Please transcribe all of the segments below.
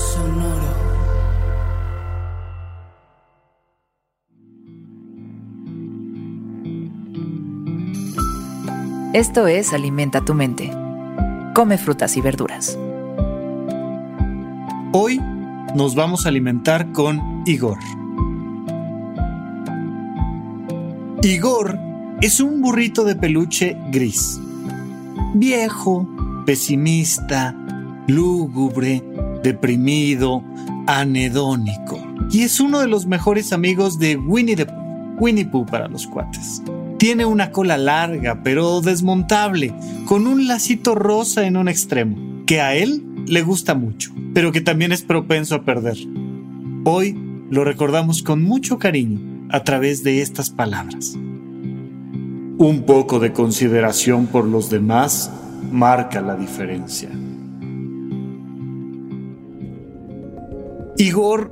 Sonoro. Esto es Alimenta tu mente. Come frutas y verduras. Hoy nos vamos a alimentar con Igor. Igor es un burrito de peluche gris. Viejo, pesimista, lúgubre, deprimido, anedónico. Y es uno de los mejores amigos de Winnie the Winnie Pooh para los cuates. Tiene una cola larga pero desmontable, con un lacito rosa en un extremo, que a él le gusta mucho, pero que también es propenso a perder. Hoy lo recordamos con mucho cariño a través de estas palabras. Un poco de consideración por los demás marca la diferencia. Igor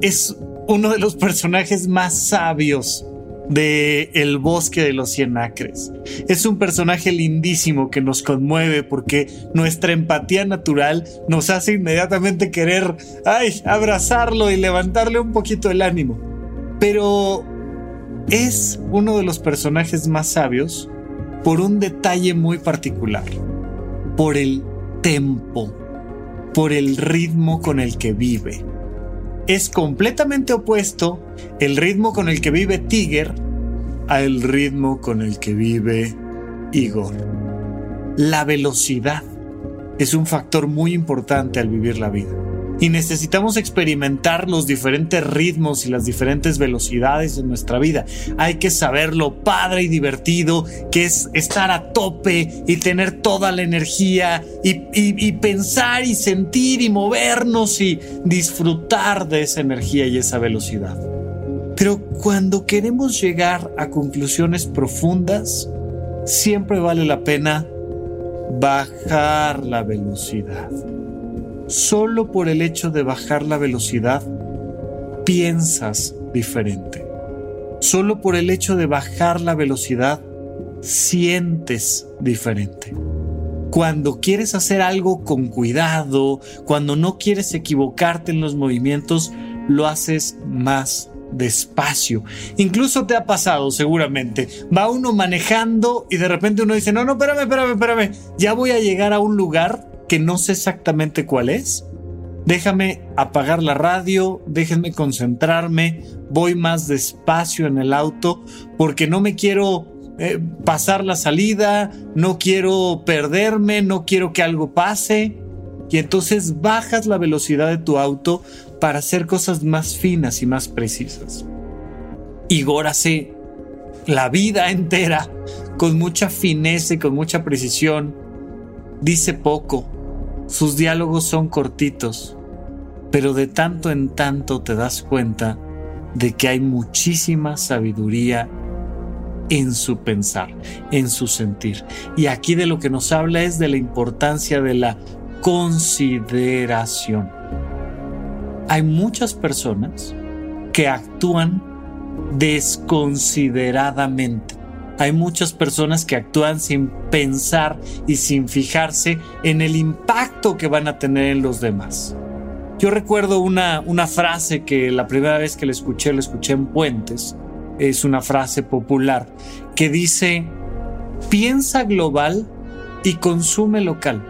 es uno de los personajes más sabios de El bosque de los cien acres. Es un personaje lindísimo que nos conmueve porque nuestra empatía natural nos hace inmediatamente querer, ay, abrazarlo y levantarle un poquito el ánimo. Pero es uno de los personajes más sabios por un detalle muy particular, por el tempo, por el ritmo con el que vive es completamente opuesto el ritmo con el que vive Tiger al ritmo con el que vive Igor. La velocidad es un factor muy importante al vivir la vida y necesitamos experimentar los diferentes ritmos y las diferentes velocidades de nuestra vida. Hay que saber lo padre y divertido que es estar a tope y tener toda la energía y, y pensar y sentir y movernos y disfrutar de esa energía y esa velocidad. Pero cuando queremos llegar a conclusiones profundas, siempre vale la pena bajar la velocidad solo por el hecho de bajar la velocidad, piensas diferente. Solo por el hecho de bajar la velocidad, sientes diferente. Cuando quieres hacer algo con cuidado, cuando no quieres equivocarte en los movimientos, lo haces más despacio. Incluso te ha pasado seguramente. Va uno manejando y de repente uno dice, no, no, espérame, espérame, espérame. Ya voy a llegar a un lugar que no sé exactamente cuál es. Déjame apagar la radio, déjenme concentrarme, voy más despacio en el auto porque no me quiero eh, pasar la salida, no quiero perderme, no quiero que algo pase. Y entonces bajas la velocidad de tu auto para hacer cosas más finas y más precisas. Igor hace la vida entera con mucha fineza y con mucha precisión. Dice poco, sus diálogos son cortitos, pero de tanto en tanto te das cuenta de que hay muchísima sabiduría en su pensar, en su sentir. Y aquí de lo que nos habla es de la importancia de la consideración. Hay muchas personas que actúan desconsideradamente hay muchas personas que actúan sin pensar y sin fijarse en el impacto que van a tener en los demás. Yo recuerdo una, una frase que la primera vez que la escuché, la escuché en Puentes, es una frase popular, que dice, piensa global y consume local.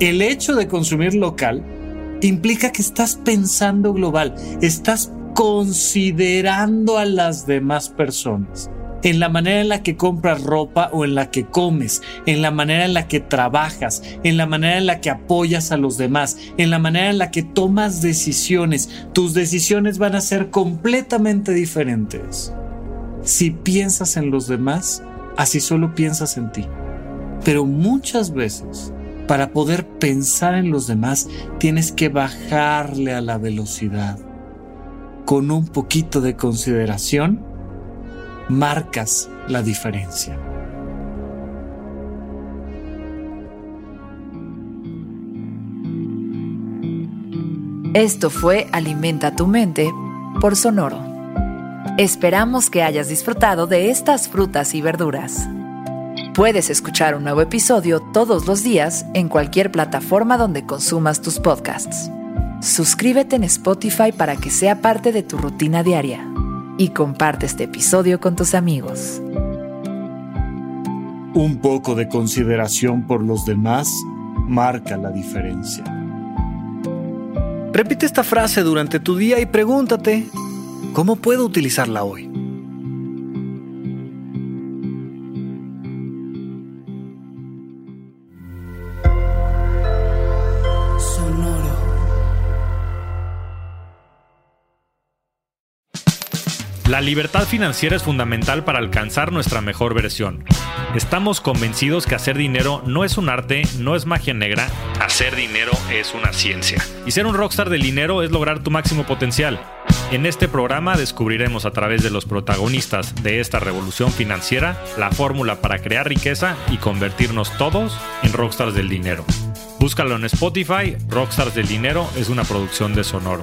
El hecho de consumir local implica que estás pensando global, estás considerando a las demás personas en la manera en la que compras ropa o en la que comes, en la manera en la que trabajas, en la manera en la que apoyas a los demás, en la manera en la que tomas decisiones. Tus decisiones van a ser completamente diferentes. Si piensas en los demás, así solo piensas en ti. Pero muchas veces, para poder pensar en los demás, tienes que bajarle a la velocidad. Con un poquito de consideración, marcas la diferencia. Esto fue Alimenta tu mente por Sonoro. Esperamos que hayas disfrutado de estas frutas y verduras. Puedes escuchar un nuevo episodio todos los días en cualquier plataforma donde consumas tus podcasts. Suscríbete en Spotify para que sea parte de tu rutina diaria y comparte este episodio con tus amigos. Un poco de consideración por los demás marca la diferencia. Repite esta frase durante tu día y pregúntate, ¿cómo puedo utilizarla hoy? La libertad financiera es fundamental para alcanzar nuestra mejor versión. Estamos convencidos que hacer dinero no es un arte, no es magia negra, hacer dinero es una ciencia. Y ser un rockstar del dinero es lograr tu máximo potencial. En este programa descubriremos a través de los protagonistas de esta revolución financiera la fórmula para crear riqueza y convertirnos todos en rockstars del dinero. Búscalo en Spotify, Rockstars del Dinero es una producción de Sonoro.